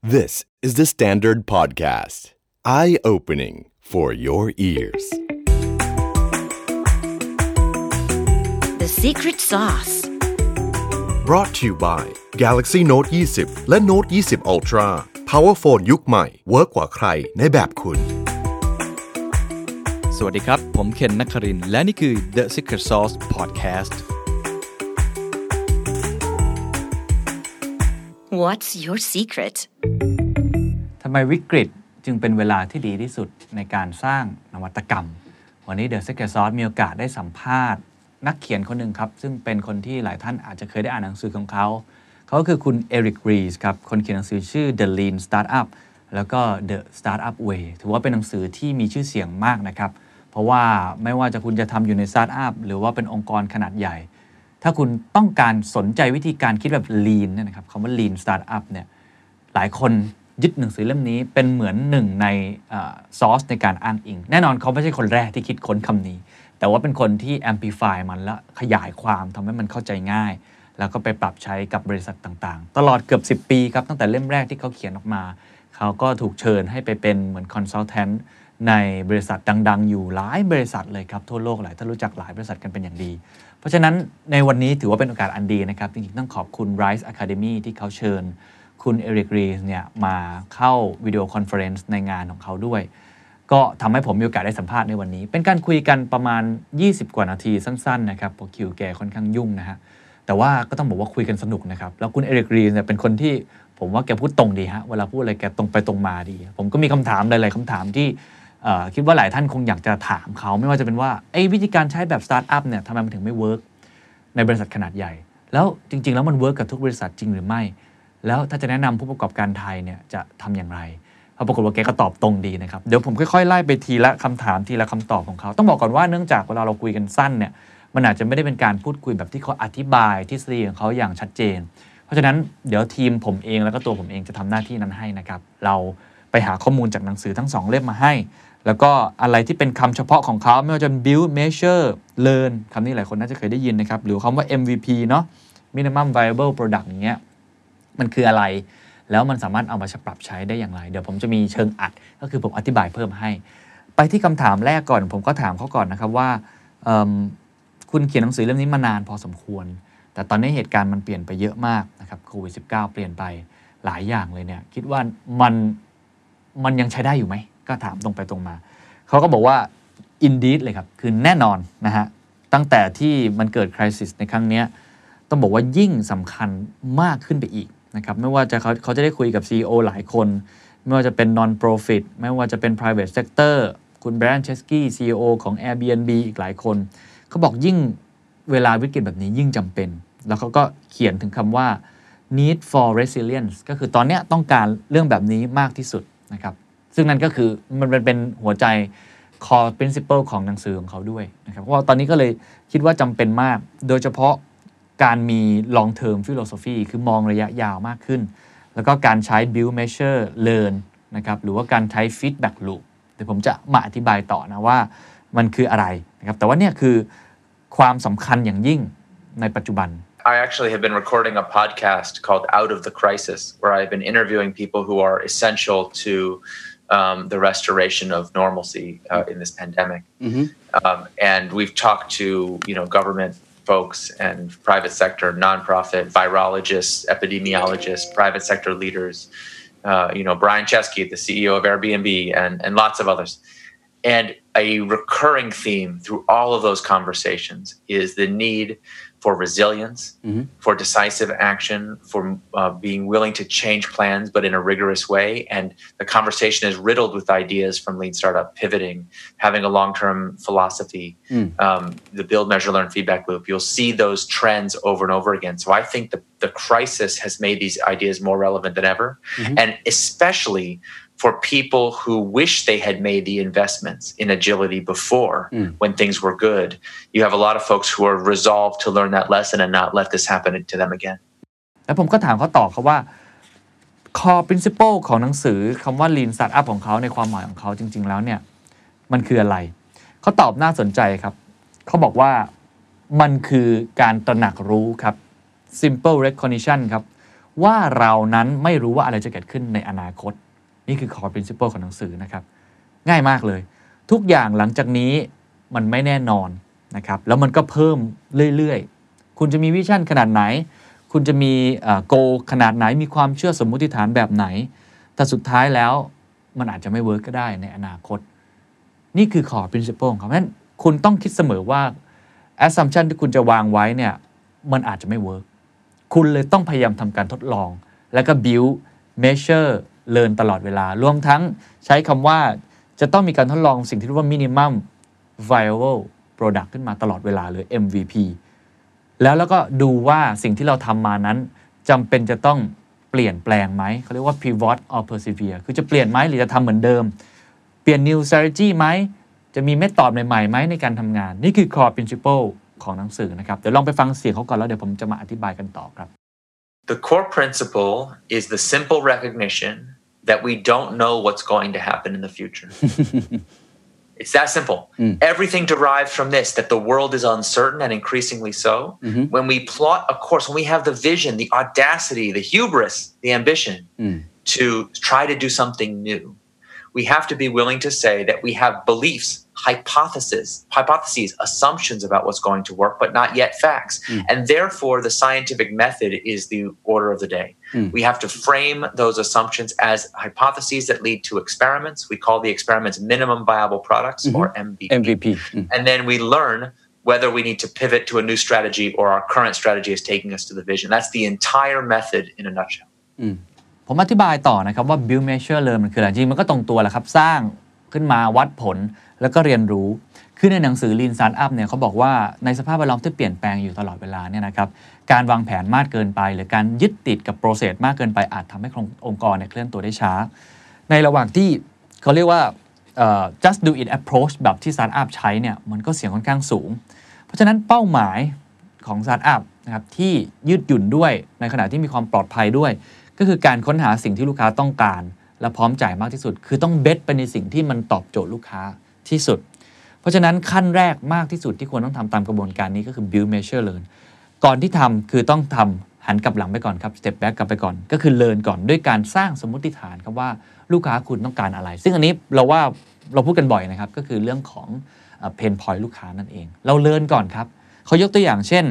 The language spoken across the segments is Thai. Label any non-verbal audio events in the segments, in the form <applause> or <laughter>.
This is the Standard Podcast. Eye opening for your ears. The secret sauce. brought to you by Galaxy Note 20 และ Note 20 Ultra Power Phone ยุคใหม่เวิร์กกว่าใครในแบบคุณ สวัสดีครับ ผมเคนนักครินทร์และนี่คือ The Secret Sauce Podcast What's your secret? ทำไมวิกฤตจึงเป็นเวลาที่ดีที่สุดในการสร้างนวัตกรรม วันนี้ The Secret Sauce มีโอกาสได้สัมภาษณ์นักเขียนคนหนึ่งครับ ซึ่งเป็นคนที่หลายท่านอาจจะเคยได้อ่านหนังสือของเขา เขาก็คือคุณ Eric Ries ครับ คนเขียนหนังสือชื่อ The Lean Startup แล้วก็ The Startup Way ถือว่าเป็นหนังสือที่มีชื่อเสียงมากนะครับ เพราะว่าไม่ว่าจะคุณจะทำอยู่ในสตาร์ทอัพหรือว่าเป็นองค์กรขนาดใหญ่ ถ้าคุณต้องการสนใจวิธีการคิดแบบ lean เนี่ยนะครับคำว่า lean startup เนี่ยหลายคนยึดหนังสือเล่มนี้เป็นเหมือนหนึ่งในซอสในการอ้างอิง แน่นอนเขาไม่ใช่คนแรกที่คิดค้นคำนี้ แต่ว่าเป็นคนที่ amplify มันและขยายความทำให้มันเข้าใจง่าย แล้วก็ไปปรับใช้กับบริษัทต่างๆ ตลอดเกือบ 10 ปีครับตั้งแต่เล่มแรกที่เขาเขียนออกมา เขาก็ถูกเชิญให้ไปเป็นเหมือน consultant ในบริษัทดัง ๆ อยู่หลายบริษัทเลยครับทั่วโลกหลายท่านรู้จักหลายบริษัทกันเป็นอย่างดี เพราะฉะนั้นในวันนี้ถือว่าเป็นโอกาสอันดีนะครับจริงๆต้องขอบคุณ Rise Academy ที่เขาเชิญ คุณ Eric Ries เนี่ยมาเข้าวิดีโอคอนเฟอเรนซ์ในงานของเขาด้วย ก็ทำให้ผมมีโอกาสได้สัมภาษณ์ในวันนี้ เป็นการคุยกันประมาณ 20 กว่านาทีสั้นๆนะครับเพราะคิวแกค่อนข้างยุ่งนะฮะแต่ว่าก็ต้องบอกว่าคุยกันสนุกนะครับ แล้วคุณ Eric Ries เนี่ยเป็นคนที่ผมว่าแกพูดตรงดีฮะเวลาพูดอะไรแกตรงไปตรงมาดี ผมก็มีคำถามหลายๆคำถามที่ คิดว่าหลายท่านคงอยากจะถามเขาไม่ว่าจะเป็นว่าไอ้วิธีการใช้แบบสตาร์ทอัพเนี่ยทำไมมันถึงไม่เวิร์กในบริษัทขนาดใหญ่ แล้วจริง ๆ แล้วมันเวิร์กกับทุกบริษัทจริงหรือไม่ แล้วถ้าจะแนะนำผู้ประกอบการไทยเนี่ยจะทำอย่างไรพอปรากฏว่าแกก็ตอบตรงดีนะครับ เดี๋ยวผมค่อยๆ ไล่ไปทีละคำถามทีละคำตอบของเขา ต้องบอกก่อนว่าเนื่องจากเวลาเราคุยกันสั้นเนี่ยมันอาจจะไม่ได้เป็นการพูดคุยแบบที่เขาอธิบายทฤษฎีของเขาอย่างชัดเจน เพราะฉะนั้นเดี๋ยวทีมผมเองแล้วก็ตัวผมเองจะทำหน้าที่นั้นให้นะครับเราไปหาข้อมูลจากหนังสือทั้งสองเล่มมาให้ แล้วก็อะไรที่เป็นคำเฉพาะของเขาไม่ว่าจะ build measure learn คำนี้หลายคนน่าจะเคยได้ยินนะครับ หรือคำว่า MVP เนาะ minimum viable product อย่างเงี้ยมันคืออะไร แล้วมันสามารถเอามาปรับใช้ได้อย่างไร เดี๋ยวผมจะมีเชิงอัด ก็คือผมอธิบายเพิ่มให้ ไปที่คำถามแรกก่อน ผมก็ถามเขาก่อนนะครับว่าคุณเขียนหนังสือเล่มนี้มานานพอสมควร แต่ตอนนี้เหตุการณ์มันเปลี่ยนไปเยอะมากนะครับโควิด -19 เปลี่ยนไปหลายอย่างเลยเนี่ย คิดว่ามันมันยังใช้ได้อยู่ไหม ก็ถามตรงไปตรงมา เขาก็บอกว่า indeed เลยครับ คือแน่นอนนะฮะ ตั้งแต่ที่มันเกิดคริสิสในครั้งนี้ต้องบอกว่ายิ่งสำคัญมากขึ้นไปอีกนะครับ ไม่ว่าจะเขาเขาจะได้คุยกับ CEO หลายคน ไม่ว่าจะเป็น non profit ไม่ว่าจะเป็น private sector คุณแบรนด์เชสกี้ CEO ของ Airbnb อีกหลายคน เขาบอกยิ่งเวลาวิกฤตแบบนี้ยิ่งจำเป็น แล้วเขาก็เขียนถึงคำว่า need for resilience ก็คือตอนนี้ต้องการเรื่องแบบนี้มากที่สุดนะครับ ซึ่งนั่นก็คือมันเป็นหัวใจ core principle ของหนังสือของเขาด้วยนะครับเพราะว่าตอนนี้ก็เลยคิดว่าจำเป็นมาก โดยเฉพาะการมี long term philosophy คือมองระยะยาวมากขึ้น แล้วก็การใช้ build measure learn นะครับหรือว่าการใช้ feedback loop เดี๋ยวผมจะมาอธิบายต่อนะว่ามันคืออะไรนะครับแต่ว่าเนี่ยคือความสำคัญอย่างยิ่งในปัจจุบัน I actually have been recording a podcast called Out of the Crisis, where I've been interviewing people who are essential to um, the restoration of normalcy uh, in this pandemic. Um, and we've talked to you know government folks and private sector, nonprofit, virologists, epidemiologists, private sector leaders. Uh, you know Brian Chesky, the CEO of Airbnb, and and lots of others. And a recurring theme through all of those conversations is the need for resilience, for decisive action, for uh, being willing to change plans, but in a rigorous way. And the conversation is riddled with ideas from lean startup pivoting, having a long term philosophy, um, the build, measure, learn feedback loop. You'll see those trends over and over again. So I think the, the crisis has made these ideas more relevant than ever. And especially for people who wish they had made the investments in agility before when things were good. You have a lot of folks who are resolved to learn that lesson and not let this happen to them again. แล้วผมก็ถามเขาต่อครับว่า core principle ของหนังสือคำว่า lean startup ของเขาในความหมายของเขาจริง ๆ แล้วเนี่ย มันคืออะไร เขาตอบน่าสนใจครับ เขาบอกว่ามันคือการตระหนักรู้ครับ simple recognition ครับ ว่าเรานั้นไม่รู้ว่าอะไรจะเกิดขึ้นในอนาคต นี่คือ core principle ของหนังสือนะครับง่ายมากเลย ทุกอย่างหลังจากนี้มันไม่แน่นอนนะครับแล้วมันก็เพิ่มเรื่อยๆ คุณจะมี vision ขนาดไหน คุณจะมี goal ขนาดไหนมีความเชื่อสมมุติฐานแบบไหน แต่สุดท้ายแล้วมันอาจจะไม่เวิร์กก็ได้ในอนาคต นี่คือ core principle ของเขาเพราะฉะนั้นคุณต้องคิดเสมอว่า assumption ที่คุณจะวางไว้เนี่ยมันอาจจะไม่เวิร์กคุณเลยต้องพยายามทำการทดลอง แล้วก็ build measure learn ตลอดเวลา รวมทั้งใช้คำว่าจะต้องมีการทดลองสิ่งที่เรียกว่า minimum viable product ขึ้นมาตลอดเวลาเลย MVP แล้วแล้วก็ดูว่าสิ่งที่เราทำมานั้นจำเป็นจะต้องเปลี่ยนแปลงไหมเขาเรียกว่า pivot or persevere คือจะเปลี่ยนไหมหรือจะทำเหมือนเดิม เปลี่ยน new strategy ไหมจะมีเมธอดใหม่ๆไหมในการทำงาน นี่คือ core principle ของหนังสือนะครับ เดี๋ยวลองไปฟังเสียงเขาก่อนแล้วเดี๋ยวผมจะมาอธิบายกันต่อครับ The core principle is the simple recognition that we don't know what's going to happen in the future. <laughs> it's that simple. Mm. Everything derives from this that the world is uncertain and increasingly so. Mm-hmm. When we plot a course, when we have the vision, the audacity, the hubris, the ambition mm. to try to do something new, we have to be willing to say that we have beliefs, hypotheses, hypotheses, assumptions about what's going to work, but not yet facts. And therefore, the scientific method is the order of the day. We have to frame those assumptions as hypotheses that lead to experiments. We call the experiments minimum viable products or MVP. MVP อืม And then we learn whether we need to pivot to a new strategy or our current strategy is taking us to the vision. That's the entire method in a nutshell. ผมอธิบายต่อนะครับว่า build measure learn มันคืออะไรจริงมันก็ตรงตัวแหละครับ สร้างขึ้นมาวัดผล แล้วก็เรียนรู้ คือในหนังสือ Lean Startup เนี่ยเขาบอกว่าในสภาพแวดล้อมที่เปลี่ยนแปลงอยู่ตลอดเวลาเนี่ยนะครับ การวางแผนมากเกินไป หรือการยึดติดกับ process มากเกินไปอาจทำให้องค์กรเนี่ยเคลื่อนตัวได้ช้า ในระหว่างที่เขาเรียกว่า just do it approach แบบที่ Startup ใช้เนี่ยมันก็เสี่ยงค่อนข้างสูง เพราะฉะนั้นเป้าหมายของ Startup นะครับที่ยืดหยุ่นด้วยในขณะที่มีความปลอดภัยด้วย ก็คือการค้นหาสิ่งที่ลูกค้าต้องการ และพร้อมจ่ายมากที่สุด คือต้องเบสไปในสิ่งที่มันตอบโจทย์ลูกค้า ที่สุด เพราะฉะนั้นขั้นแรกมากที่สุดที่ควรต้องทำตามกระบวนการนี้ก็คือ build measure learn ก่อนที่ทำคือต้องทำหันกลับหลังไปก่อนครับ step back กลับไปก่อน ก็คือ learn ก่อนด้วยการสร้างสมมติฐานครับว่าลูกค้าคุณต้องการอะไร ซึ่งอันนี้เราว่าเราพูดกันบ่อยนะครับ ก็คือเรื่องของเพนพอยต์ลูกค้านั่นเอง เราเลินก่อนครับเขายกตัวอย่างเช่น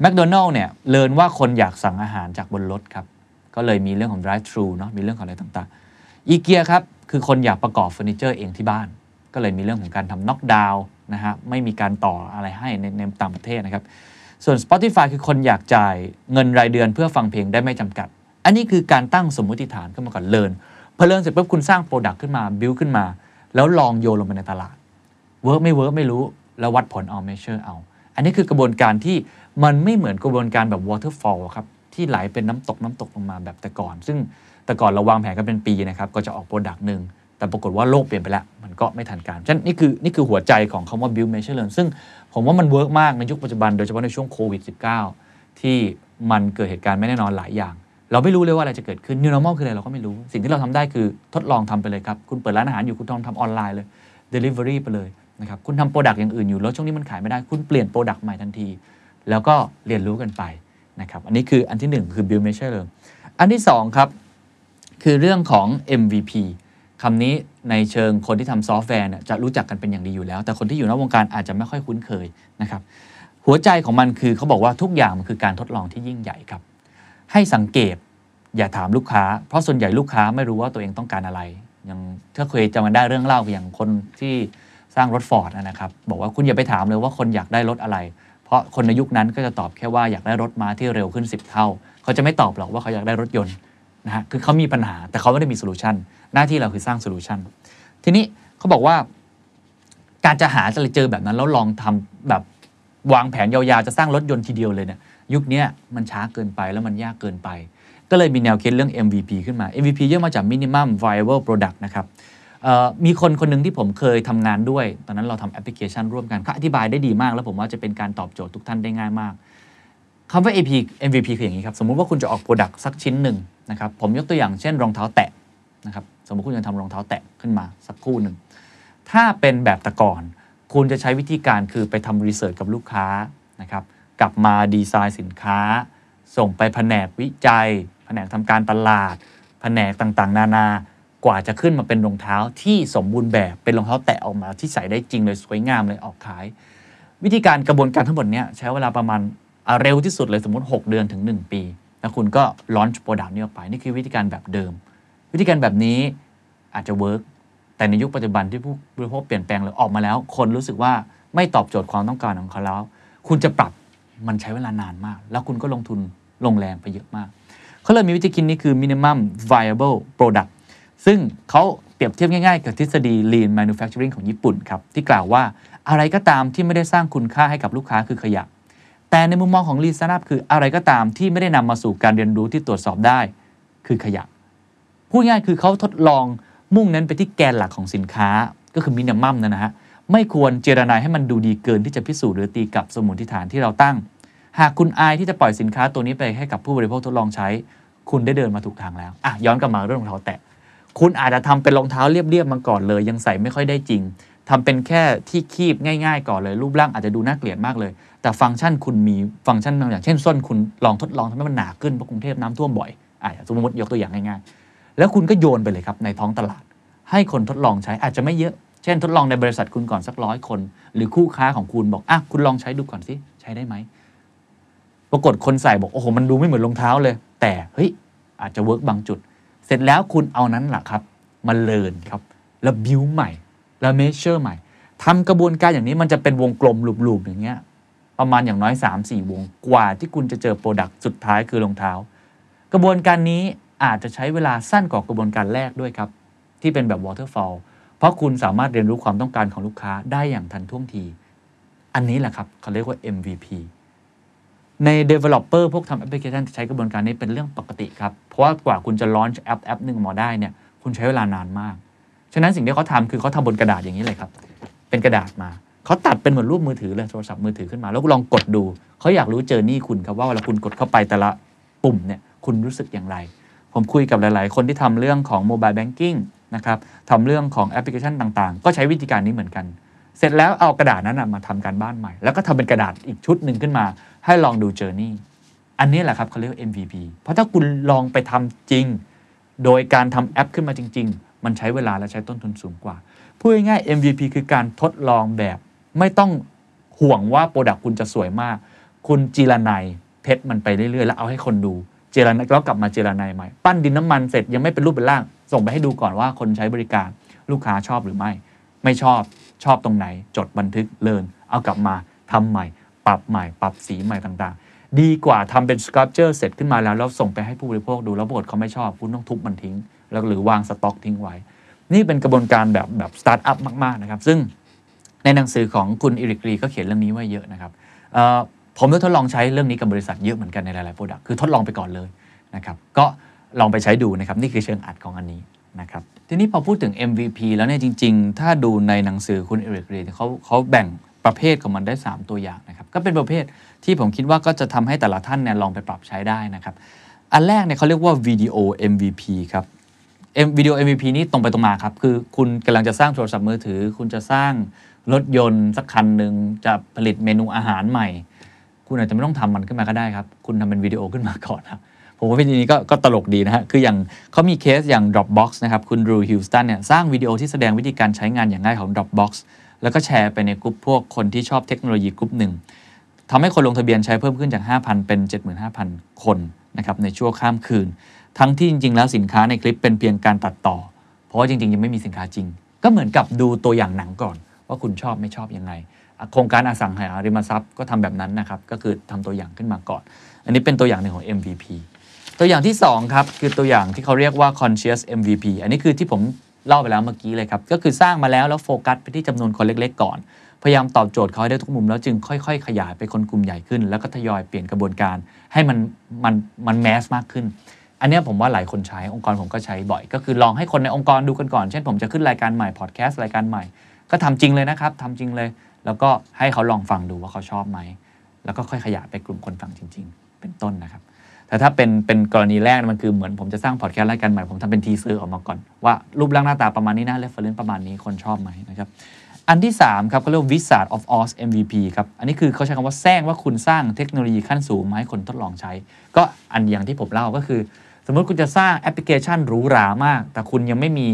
แมคโดนัลล์เนี่ยเลินว่าคนอยากสั่งอาหารจากบนรถครับ ก็เลยมีเรื่องของ drive thru เนาะมีเรื่องของอะไรต่างๆอีเกียครับ คือคนอยากประกอบเฟอร์นิเจอร์เองที่บ้าน ก็เลยมีเรื่องของการทำน็อกดาวน์นะฮะไม่มีการต่ออะไรให้ในในต่างประเทศนะครับ ส่วน Spotify คือคนอยากจ่ายเงินรายเดือนเพื่อฟังเพลงได้ไม่จำกัด อันนี้คือการตั้งสมมุติฐานขึ้นมาก่อนเลินพอ learn เสร็จปุ๊บคุณสร้าง product ขึ้นมา build ขึ้นมา แล้วลองโยนลงไปในตลาดเวิร์กไม่เวิร์กไม่รู้แล้ววัดผลเอา measure เอา อันนี้คือกระบวนการที่มันไม่เหมือนกระบวนการแบบ waterfall ครับที่ไหลเป็นน้ำตกน้ำตกลงมาแบบแต่ก่อน ซึ่งแต่ก่อนเราวางแผนกันเป็นปีนะครับก็จะออก product หนึ่ง แต่ปรากฏว่าโลกเปลี่ยนไปแล้ว มันก็ไม่ทันการฉะนั้นนี่คือนี่คือหัวใจของคำว่า build measure learn ซึ่งผมว่ามันเวิร์กมากในยุคปัจจุบันโดยเฉพาะในช่วงโควิด -19 ที่มันเกิดเหตุการณ์ไม่แน่นอนหลายอย่าง เราไม่รู้เลยว่าอะไรจะเกิดขึ้น new normal คืออะไรเราก็ไม่รู้ สิ่งที่เราทำได้คือทดลองทำไปเลยครับ คุณเปิดร้านอาหารอยู่คุณลองทำออนไลน์เลย delivery ไปเลยนะครับคุณทำ product อย่างอื่นอยู่แล้วช่วงนี้มันขายไม่ได้คุณเปลี่ยน product ใหม่ทันที แล้วก็เรียนรู้กันไปนะครับอันนี้คืออันที่หนึ่งคือ build measure เลยอันที่สองครับคือเรื่องของ MVP คำนี้ในเชิงคนที่ทำซอฟต์แวร์เนี่ยจะรู้จักกันเป็นอย่างดีอยู่แล้ว แต่คนที่อยู่นอกวงการอาจจะไม่ค่อยคุ้นเคยนะครับหัวใจของมันคือเขาบอกว่าทุกอย่างมันคือการทดลองที่ยิ่งใหญ่ครับ ให้สังเกตอย่าถามลูกค้า เพราะส่วนใหญ่ลูกค้าไม่รู้ว่าตัวเองต้องการอะไรอย่างถ้าเคยจำกันได้เรื่องเล่าอย่างคนที่สร้างรถฟอร์ดนะครับบอกว่าคุณอย่าไปถามเลยว่าคนอยากได้รถอะไร เพราะคนในยุคนั้นก็จะตอบแค่ว่าอยากได้รถม้าที่เร็วขึ้น 10 เท่า เขาจะไม่ตอบหรอกว่าเขาอยากได้รถยนต์นะฮะคือเขามีปัญหาแต่เขาไม่ได้มี solution หน้าที่เราคือสร้าง solutionทีนี้เขาบอกว่าการจะหาจะเจอแบบนั้นแล้วลองทำแบบวางแผนยาวๆ จะสร้างรถยนต์ทีเดียวเลยเนี่ยยุคนี้มันช้าเกินไปแล้วมันยากเกินไป ก็เลยมีแนวคิดเรื่อง MVP ขึ้นมา MVP ย่อมาจาก Minimum Viable Product นะครับมีคนคนหนึ่งที่ผมเคยทำงานด้วย ตอนนั้นเราทำแอปพลิเคชันร่วมกันเขาอธิบายได้ดีมาก แล้วผมว่าจะเป็นการตอบโจทย์ทุกท่านได้ง่ายมากคำว่า AP MVP คืออย่างนี้ครับ สมมุติว่าคุณจะออก Product สักชิ้นหนึ่งนะครับ ผมยกตัวอย่างเช่นรองเท้าแตะ นะครับสมมติคุณจะทำรองเท้าแตะขึ้นมาสักคู่หนึ่งถ้าเป็นแบบต่ก่อน คุณจะใช้วิธีการคือไปทำรีเสิร์ชกับลูกค้านะครับกลับมาดีไซน์สินค้า ส่งไปแผนกวิจัย แผนกทำการตลาด แผนกต่างๆ นานากว่าจะขึ้นมาเป็นรองเท้าที่สมบูรณ์แบบเป็นรองเท้าแตะออกมาที่ใส่ได้จริงเลยสวยงามเลยออกขาย วิธีการกระบวนการทั้งหมดเนี้ยใช้เวลาประมาณเร็วที่สุดเลยสมมติ 6 เดือนถึง 1 ปี แล้วคุณก็ launch product นี้ออกไป นี่คือวิธีการแบบเดิม วิธีการแบบนี้อาจจะเวิร์กแต่ในยุคปัจจุบันที่ผู้บริโภคเปลี่ยนแปลงเลยออกมาแล้ว คนรู้สึกว่าไม่ตอบโจทย์ความต้องการของเขาแล้ว คุณจะปรับมันใช้เวลานานมาก แล้วคุณก็ลงทุนลงแรงไปเยอะมาก เขาเลยมีวิธีคิดนี้คือ minimum viable product ซึ่งเขาเปรียบเทียบง่ายๆ กับทฤษฎี lean manufacturing ของญี่ปุ่นครับ ที่กล่าวว่าอะไรก็ตามที่ไม่ได้สร้างคุณค่าให้กับลูกค้าคือขยะ แต่ในมุมมองของ lean startup คืออะไรก็ตามที่ไม่ได้นำมาสู่การเรียนรู้ที่ตรวจสอบได้ คือขยะ พูดง่ายคือเขาทดลองมุ่งเน้นไปที่แกนหลักของสินค้าก็คือมินิมัมนะนะฮะไม่ควรเจรนายให้มันดูดีเกินที่จะพิสูจน์หรือตีกับสมุนทิฐานที่เราตั้ง หากคุณอายที่จะปล่อยสินค้าตัวนี้ไปให้กับผู้บริโภคทดลองใช้ คุณได้เดินมาถูกทางแล้วอะย้อนกลับมาเรื่องรองเท้าแตะคุณอาจจะทำเป็นรองเท้าเรียบๆมาก่อนเลย ยังใส่ไม่ค่อยได้จริงทำเป็นแค่ที่คีบง่าย ๆ ก่อนเลย รูปร่างอาจจะดูน่าเกลียดมากเลย แต่ฟังก์ชันคุณมีฟังก์ชันบางอย่างเช่นส้นคุณลองทดลองทำให้มันหนาขึ้นเพราะกรุงเทพน้ำท่วมบ่อยอะสมมติยกตัวอย่างง่ายๆ แล้วคุณก็โยนไปเลยครับในท้องตลาด ให้คนทดลองใช้อาจจะไม่เยอะ เช่น ทดลองในบริษัทคุณก่อนสักร้อยคน หรือคู่ค้าของคุณบอกอะคุณลองใช้ดูก่อนสิใช้ได้ไหมปรากฏคนใส่บอกโอ้โหมันดูไม่เหมือนรองเท้าเลย แต่เฮ้ยอาจจะเวิร์กบางจุด เสร็จแล้วคุณเอานั้นแหละครับมา learn ครับแล้ว build ใหม่แล้ว measure ใหม่ทำกระบวนการอย่างนี้มันจะเป็นวงกลม loop ๆอย่างเงี้ยประมาณอย่างน้อย 3-4 วงกว่าที่คุณจะเจอ product สุดท้ายคือรองเท้า กระบวนการนี้ อาจจะใช้เวลาสั้นกว่ากระบวนการแรกด้วยครับ ที่เป็นแบบ waterfall เพราะคุณสามารถเรียนรู้ความต้องการของลูกค้าได้อย่างทันท่วงที อันนี้แหละครับเขาเรียกว่า MVP ใน developer พวกทำแอปพลิเคชันใช้กระบวนการนี้เป็นเรื่องปกติครับ เพราะว่ากว่าคุณจะ launch แอปแอปหนึ่งมาได้เนี่ยคุณใช้เวลานานมาก ฉะนั้นสิ่งที่เขาทำคือเขาทำบนกระดาษอย่างนี้เลยครับ เป็นกระดาษมาเขาตัดเป็นเหมือนรูปมือถือเลยโทรศัพท์มือถือขึ้นมา แล้วลองกดดู เขาอยากรู้เจอนี่คุณครับว่าเวลาคุณกดเข้าไปแต่ละปุ่มเนี่ยคุณรู้สึกอย่างไร ผมคุยกับหลายๆ คนที่ทำเรื่องของ mobile banking นะครับทำเรื่องของแอปพลิเคชันต่างๆ ก็ใช้วิธีการนี้เหมือนกัน เสร็จแล้วเอากระดาษนั้นมาทำการบ้านใหม่ แล้วก็ทำเป็นกระดาษอีกชุดหนึ่งขึ้นมา ให้ลองดู journey อันนี้แหละครับเขาเรียกว่า MVP เพราะถ้าคุณลองไปทำจริง โดยการทำแอปขึ้นมาจริง ๆ มันใช้เวลาและใช้ต้นทุนสูงกว่าพูดง่ายๆ MVP คือการทดลองแบบไม่ต้องห่วงว่า product คุณจะสวยมาก คุณเจียระไนเพชรมันไปเรื่อยๆ แล้วเอาให้คนดู เจียระไนแล้วกลับมาเจียระไนใหม่ ปั้นดินน้ำมันเสร็จยังไม่เป็นรูปเป็นร่าง ส่งไปให้ดูก่อนว่าคนใช้บริการลูกค้าชอบหรือไม่ ไม่ชอบชอบตรงไหน จดบันทึก learn เอากลับมาทำใหม่ ปรับใหม่ ปรับสีใหม่ต่างๆ ดีกว่าทำเป็น sculpture เสร็จขึ้นมาแล้วแล้วส่งไปให้ผู้บริโภคดูแล้วปรากฏเขาไม่ชอบคุณต้องทุบมันทิ้ง แล้วหรือวางสต็อกทิ้งไว้ นี่เป็นกระบวนการแบบแบบสตาร์ทอัพมากๆนะครับซึ่งในหนังสือของคุณ Eric Ries ก็เขียนเรื่องนี้ไว้เยอะนะครับ ผมได้ทดลองใช้เรื่องนี้กับบริษัทเยอะเหมือนกันในหลายๆ product คือทดลองไปก่อนเลยนะครับก็ลองไปใช้ดูนะครับนี่คือเชิงอัดของอันนี้นะครับทีนี้พอพูดถึง MVP แล้วเนี่ยจริง ๆ ถ้าดูในหนังสือคุณเอริกเรีเขาเขาแบ่งประเภทของมันได้ 3 ตัวอย่างนะครับก็เป็นประเภทที่ผมคิดว่าก็จะทำให้แต่ละท่านเนี่ยลองไปปรับใช้ได้นะครับอันแรกเนี่ยเขาเรียกว่าวิดีโอ MVP ครับวิดีโอ MVP นี่ตรงไปตรงมาครับ คือคุณกำลังจะสร้างโทรศัพท์มือถือ คุณจะสร้างรถยนต์สักคันหนึ่งจะผลิตเมนูอาหารใหม่ คุณอาจจะไม่ต้องทำมันขึ้นมาก็ได้ครับ คุณทำเป็นวิดีโอขึ้นมาก่อนครับผมว่าวิธีนี้ก็ก็ตลกดีนะฮะ คืออย่างเขามีเคสอย่าง Dropbox นะครับ คุณ Drew Houston เนี่ยสร้างวิดีโอที่แสดงวิธีการใช้งานอย่างง่ายของ Dropbox แล้วก็แชร์ไปในกลุ่มพวกคนที่ชอบเทคโนโลยีกลุ่มหนึ่งทำให้คนลงทะเบียนใช้เพิ่มขึ้นจาก 5,000 เป็น 75,000 คนนะครับในชั่วข้ามคืน ทั้งที่จริง ๆ แล้วสินค้าในคลิปเป็นเพียงการตัดต่อ เพราะว่าจริง ๆ ยังไม่มีสินค้าจริง ก็เหมือนกับดูตัวอย่างหนังก่อน ว่าคุณชอบไม่ชอบยังไง โครงการอสังหาริมทรัพย์ก็ทำแบบนั้นนะครับ ก็คือทำตัวอย่างขึ้นมาก่อน อันนี้เป็นตัวอย่างหนึ่งของ MVP ตัวอย่างที่ 2 ครับ คือตัวอย่างที่เขาเรียกว่า conscious MVP อันนี้คือที่ผมเล่าไปแล้วเมื่อกี้เลยครับ ก็คือสร้างมาแล้วแล้วโฟกัสไปที่จำนวนคนเล็กๆ ก่อน พยายามตอบโจทย์เขาให้ได้ทุกมุมแล้วจึงค่อยๆ ขยายไปคนกลุ่มใหญ่ขึ้น แล้วก็ทยอยเปลี่ยนกระบวนการให้มันมันมันแมสมากขึ้น อันนี้ผมว่าหลายคนใช้องค์กรผมก็ใช้บ่อย ก็คือลองให้คนในองค์กรดูกันก่อน เช่นผมจะขึ้นรายการใหม่พอดแคสต์รายการใหม่ ก็ทำจริงเลยนะครับทำจริงเลย แล้วก็ให้เขาลองฟังดูว่าเขาชอบไหม แล้วก็ค่อยขยายไปกลุ่มคนฟังจริง ๆ เป็นต้นนะครับ แต่ถ้าเป็นเป็นกรณีแรกมันคือเหมือนผมจะสร้างพอดแคสต์รายการใหม่ ผมทำเป็น teaser ออกมาก่อน ว่ารูปร่างหน้าตาประมาณนี้นะ reference ประมาณนี้คนชอบไหมนะครับอันที่ 3 ครับเขาเรียกว่า Wizard of Oz MVP ครับ อันนี้คือเขาใช้คำว่าแสร้งว่าคุณสร้างเทคโนโลยีขั้นสูงมาให้คนทดลองใช้ ก็อันอย่างที่ผมเล่าก็คือ สมมติคุณจะสร้างแอปพลิเคชันหรูหรามาก แต่คุณยังไม่มี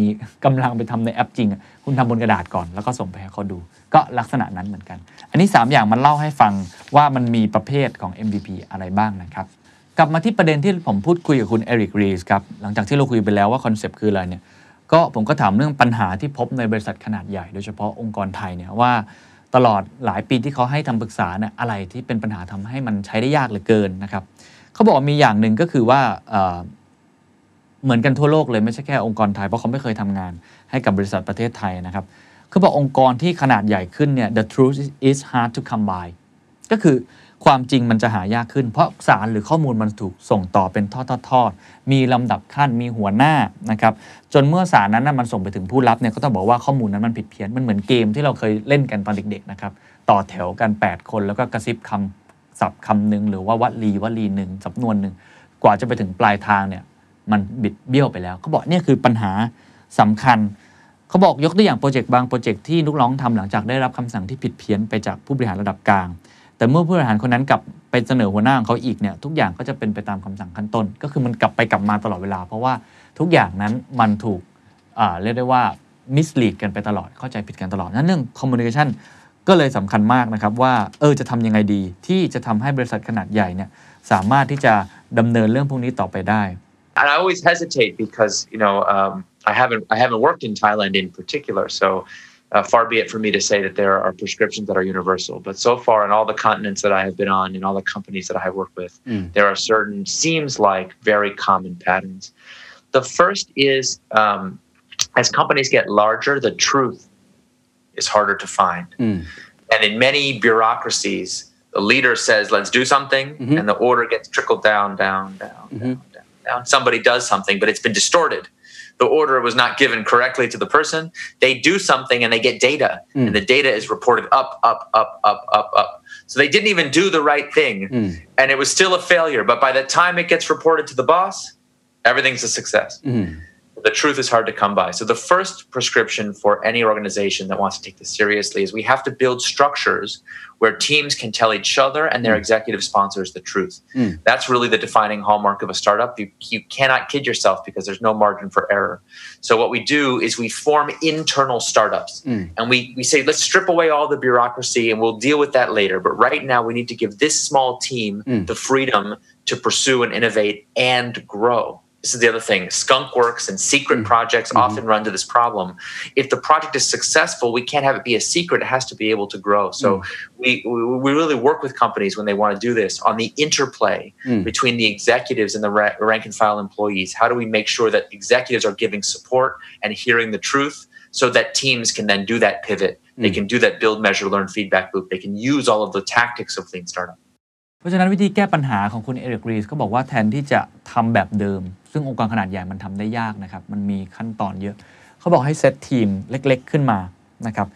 กำลังไปทำในแอปจริงอะคุณทำบนกระดาษก่อน แล้วก็ส่งไปให้เขาดู ก็ลักษณะนั้นเหมือนกัน อันนี้ 3 อย่างมันเล่าให้ฟังว่ามันมีประเภทของ MVP อะไรบ้างนะครับ กลับมาที่ประเด็นที่ผมพูดคุยกับคุณ Eric Ries ครับหลังจากที่เราคุยไปแล้วว่า concept คืออะไรเนี่ยก็ผมก็ถามเรื่องปัญหาที่พบในบริษัทขนาดใหญ่ โดยเฉพาะองค์กรไทยเนี่ยว่าตลอดหลายปีที่เขาให้ทำปรึกษาเนี่ยอะไรที่เป็นปัญหาทำให้มันใช้ได้ยากเหลือเกินนะครับเขาบอกมีอย่างหนึ่งก็คือว่า เหมือนกันทั่วโลกเลยไม่ใช่แค่องค์กรไทย เพราะเขาไม่เคยทำงานให้กับบริษัทประเทศไทยนะครับเขาบอกองค์กรที่ขนาดใหญ่ขึ้นเนี่ย the truth is hard to come by ก็คือความจริงมันจะหายากขึ้น เพราะสารหรือข้อมูลมันถูกส่งต่อเป็นทอดๆๆมีลำดับขั้นมีหัวหน้านะครับจนเมื่อสารนั้นนะมันส่งไปถึงผู้รับเนี่ยก็ต้องบอกว่าข้อมูลนั้นมันผิดเพี้ยนมันเหมือนเกมที่เราเคยเล่นกันตอนเด็กๆนะครับต่อแถวกัน 8 คนแล้วก็กระซิบคำศัพท์คำหนึ่งหรือว่าวลีวลีหนึ่งสำนวนหนึ่งกว่าจะไปถึงปลายทางเนี่ย มันบิดเบี้ยวไปแล้วเขาบอกเนี่ยคือปัญหาสำคัญเขาบอกยกตัวอย่าง project บาง project ที่ลูกน้องทำหลังจากได้รับคำสั่งที่ผิดเพี้ยนไปจากผู้บริหารระดับกลาง แต่เมื่อผู้บริหารคนนั้นกลับไปเสนอหัวหน้าของเขาอีกเนี่ยทุกอย่างก็จะเป็นไปตามคำสั่งขั้นต้น ก็คือมันกลับไปกลับมาตลอดเวลา เพราะว่าทุกอย่างนั้นมันถูกเรียกได้ว่า mislead กันไปตลอดเข้าใจผิดกันตลอดนั้นเรื่อง communication ก็เลยสำคัญมากนะครับว่าเออจะทำยังไงดีที่จะทำให้บริษัทขนาดใหญ่เนี่ยสามารถที่จะดำเนินเรื่องพวกนี้ต่อไปได้ and I always hesitate because you know um, I haven't I haven't worked in Thailand in particular, so uh, far be it for me to say that there are prescriptions that are universal. But so far, in all the continents that I have been on, in all the companies that I have worked with, there are certain seems like very common patterns. The first is um, as companies get larger, the truth is harder to find, and in many bureaucracies. The leader says, "Let's do something," and the order gets trickled down, down, down, down, down down. Somebody does something, but it's been distorted. The order was not given correctly to the person. They do something and they get data, hmm. and the data is reported up, up, up, up, up, up. So they didn't even do the right thing, hmm. and it was still a failure. But by the time it gets reported to the boss, everything's a success. Hmm. The truth is hard to come by. So the first prescription for any organization that wants to take this seriously is we have to build structures where teams can tell each other and their hmm. executive sponsors the truth. Hmm. That's really the defining hallmark of a startup. You, you cannot kid yourself because there's no margin for error. So what we do is we form internal startups hmm. and we, we say, let's strip away all the bureaucracy and we'll deal with that later. But right now we need to give this small team the freedom to pursue and innovate and grow This is the other thing. Skunk works and secret projects often run to this problem. If the project is successful, we can't have it be a secret. It has to be able to grow. So we, we we really work with companies when they want to do this on the interplay between the executives and the ra- rank and file employees. How do we make sure that executives are giving support and hearing the truth so that teams can then do that pivot? They can do that build, measure, learn feedback loop. They can use all of the tactics of lean startup. เพราะฉะนั้นวิธีแก้ปัญหาของคุณเอริกรีสก็บอกว่าแทนที่จะทำแบบเดิม ซึ่งองค์กรขนาดใหญ่มันทำได้ยากนะครับมันมีขั้นตอนเยอะ เขาบอกให้เซตทีมเล็ก ๆ ขึ้นมานะครับ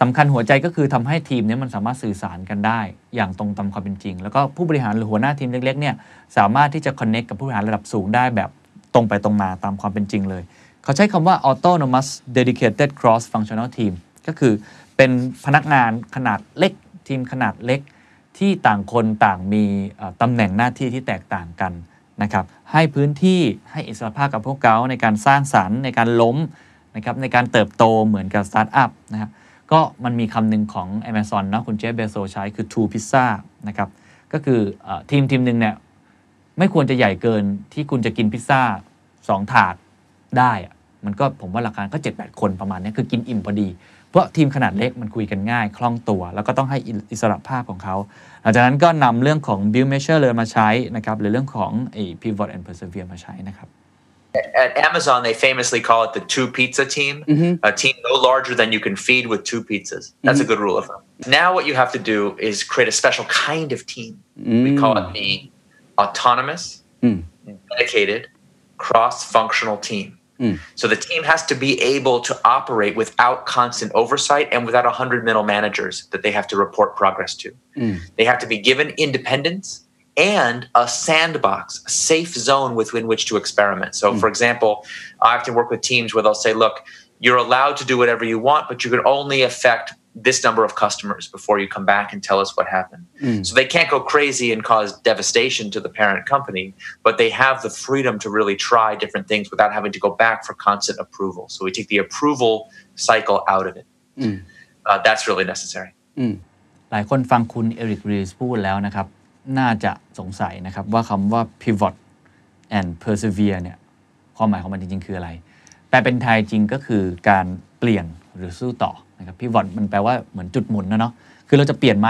สำคัญหัวใจก็คือทำให้ทีมนี้มันสามารถสื่อสารกันได้ อย่างตรงตามความเป็นจริง แล้วก็ผู้บริหารหรือหัวหน้าทีมเล็กๆเนี่ยสามารถที่จะ connect กับผู้บริหารระดับสูงได้แบบตรงไปตรงมาตามความเป็นจริงเลย เขาใช้คำว่า autonomous dedicated cross functional team ก็คือเป็นพนักงานขนาดเล็ก ทีมขนาดเล็ก ที่ต่างคนต่างมีตำแหน่งหน้าที่ที่แตกต่างกัน นะครับให้พื้นที่ให้อิสรภาพกับพวกเขาในการสร้างสรรค์ ในการล้มนะครับในการเติบโตเหมือนกับสตาร์ทอัพนะครับก็มันมีคำหนึ่งของ Amazon เนอะคุณเจฟเบโซใช้คือ two pizza นะครับก็คืออทีมทีมหนึ่งเนี่ยไม่ควรจะใหญ่เกินที่คุณจะกินพิซซ่าสองถาดได้อะมันก็ผมว่าหลักการก็ 7-8 คนประมาณนี้คือกินอิ่มพอดี เพราะทีมขนาดเล็กมันคุยกันง่าย คล่องตัว แล้วก็ต้องให้อิสระภาพของเขาหลังจากนั้นก็นำเรื่องของ build measure learn มาใช้นะครับหรือเรื่องของไอ้ pivot and persevere มาใช้นะครับ At Amazon, they famously call it the two pizza team, a team no larger than you can feed with two pizzas. That's a good rule of thumb. Now, what you have to do is create a special kind of team. We call it the autonomous, dedicated, cross functional team. Hmm. So the team has to be able to operate without constant oversight and without 100 middle managers that they have to report progress to. Hmm. They have to be given independence and a sandbox, a safe zone within which to experiment. So, hmm. for example, I often work with teams where they'll say, look, you're allowed to do whatever you want, but you can only affect this number of customers before you come back and tell us what happened. So they can't go crazy and cause devastation to the parent company, but they have the freedom to really try different things without having to go back for constant approval. So we take the approval cycle out of it. Uh, that's really necessary. หลายคนฟังคุณเอริกรีสพูดแล้วนะครับ น่าจะสงสัยนะครับว่าคำว่า pivot and persevere เนี่ยความหมายของมันจริง ๆ คืออะไร แต่เป็นไทยจริงก็คือการเปลี่ยนหรือสู้ต่อนะครับ pivot มันแปลว่าเหมือนจุดหมุนนะเนาะคือเราจะเปลี่ยนไหม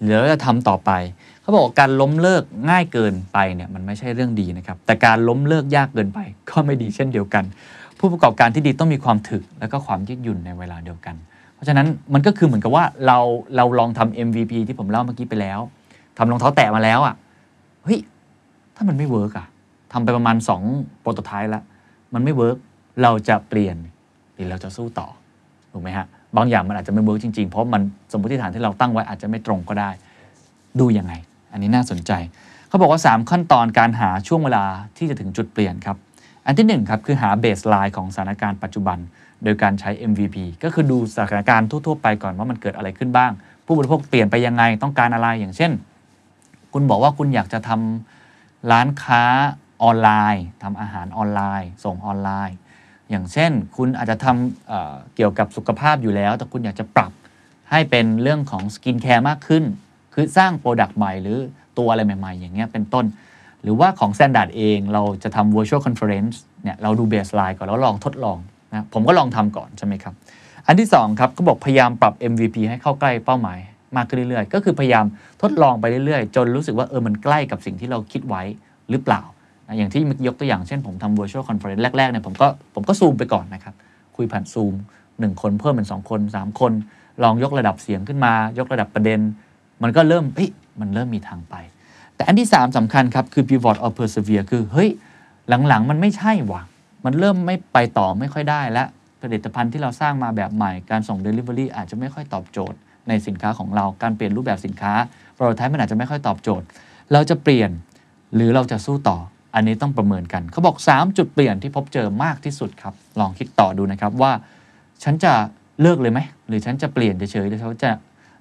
หรือเราจะทำต่อไป เขาบอกการล้มเลิกง่ายเกินไปเนี่ยมันไม่ใช่เรื่องดีนะครับ แต่การล้มเลิกยากเกินไป ก็ไม่ดีเช่นเดียวกัน ผู้ประกอบการที่ดีต้องมีความถึกและก็ความยืดหยุ่นในเวลาเดียวกัน เพราะฉะนั้นมันก็คือเหมือนกับว่าเราเราลองทำ MVP ที่ผมเล่าเมื่อกี้ไปแล้วทำรองเท้าแตะมาแล้วอะเฮ้ยถ้ามันไม่ work อะทำไปประมาณ2 prototype แล้วมันไม่ work เราจะเปลี่ยนหรือเราจะสู้ต่อถูกไหมฮะบางอย่างมันอาจจะไม่ work จริงๆ เพราะมันสมมติฐานที่เราตั้งไว้อาจจะไม่ตรงก็ได้ ดูยังไง อันนี้น่าสนใจ เขาบอกว่า 3 ขั้นตอนการหาช่วงเวลาที่จะถึงจุดเปลี่ยนครับ อันที่1ครับคือหา baseline ของสถานการณ์ปัจจุบัน โดยการใช้ MVP ก็คือดูสถานการณ์ทั่วๆไปก่อนว่ามันเกิดอะไรขึ้นบ้าง ผู้บริโภคเปลี่ยนไปยังไงต้องการอะไรอย่างเช่น คุณบอกว่าคุณอยากจะทำร้านค้าออนไลน์ทำอาหารออนไลน์ ส่งออนไลน์ อย่างเช่น คุณอาจจะทำเกี่ยวกับสุขภาพอยู่แล้ว แต่คุณอยากจะปรับให้เป็นเรื่องของ skincare มากขึ้น คือสร้าง product ใหม่หรือตัวอะไรใหม่ ๆ อย่างเงี้ยเป็นต้น หรือว่าของ Standard เองเราจะทำ virtual conference เนี่ยเราดู baseline ก่อนแล้วลองทดลองนะผมก็ลองทำก่อนใช่ไหมครับ อันที่2ครับก็บอกพยายามปรับ MVP ให้เข้าใกล้เป้าหมายมากขึ้นเรื่อยๆ ก็คือพยายามทดลองไปเรื่อยๆ จนรู้สึกว่าเออมันใกล้กับสิ่งที่เราคิดไว้หรือเปล่า อย่างที่เมื่อกี้ยกตัวอย่างเช่นผมทำ virtual conference แรกๆเนี่ยผมก็ผมก็ซูมไปก่อนนะครับ คุยผ่านซูม1 คนเพิ่มเป็น 2 คน 3 คน ลองยกระดับเสียงขึ้นมา ยกระดับประเด็น มันก็เริ่มเฮ้ยมันเริ่มมีทางไป แต่อันที่ 3สำคัญครับ คือ pivot or persevere คือเฮ้ยหลังๆ มันไม่ใช่ว่ะมันเริ่มไม่ไปต่อไม่ค่อยได้และผลิตภัณฑ์ที่เราสร้างมาแบบใหม่การส่ง Delivery อาจจะไม่ค่อยตอบโจทย์ในสินค้าของเราการเปลี่ยนรูปแบบสินค้าโปรโตไทป์มันอาจจะไม่ค่อยตอบโจทย์ เราจะเปลี่ยนหรือเราจะสู้ต่อ อันนี้ต้องประเมินกันเขาบอก 3 จุดเปลี่ยนที่พบเจอมากที่สุดครับ ลองคิดต่อดูนะครับว่า ฉันจะเลิกเลยไหม หรือฉันจะเปลี่ยนเฉยๆหรือฉันจะ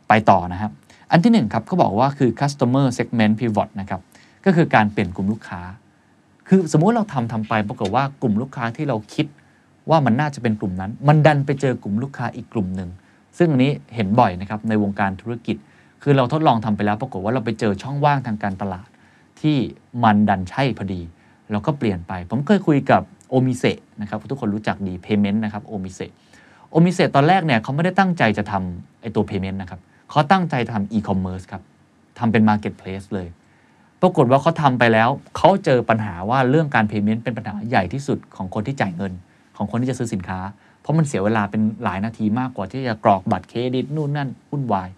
ไปต่อนะครับ อันที่หนึ่งครับเขาบอกว่าคือ customer segment pivot นะครับก็คือการเปลี่ยนกลุ่มลูกค้า คือสมมุติเราทำทำไปปรากฏว่ากลุ่มลูกค้าที่เราคิดว่ามันน่าจะเป็นกลุ่มนั้น มันดันไปเจอกลุ่มลูกค้าอีกกลุ่มหนึ่งซึ่งอันนี้เห็นบ่อยนะครับในวงการธุรกิจ คือเราทดลองทำไปแล้วปรากฏว่าเราไปเจอช่องว่างทางการตลาด ที่มันดันใช่พอดี เราก็เปลี่ยนไป ผมเคยคุยกับโอมิเซนะครับทุกคนรู้จักดี Payment นะครับโอมิเซโอมิเซตอนแรกเนี่ยเขาไม่ได้ตั้งใจจะทำไอตัว Payment นะครับเขาตั้งใจทำ e-commerce ครับทำเป็น Marketplace เลย ปรากฏว่าเขาทำไปแล้ว เขาเจอปัญหาว่าเรื่องการ payment เป็นปัญหาใหญ่ที่สุดของคนที่จ่ายเงิน ของคนที่จะซื้อสินค้า เพราะมันเสียเวลาเป็นหลายนาทีมากกว่าที่จะกรอกบัตรเครดิตนู่นนั่นวุ่นวาย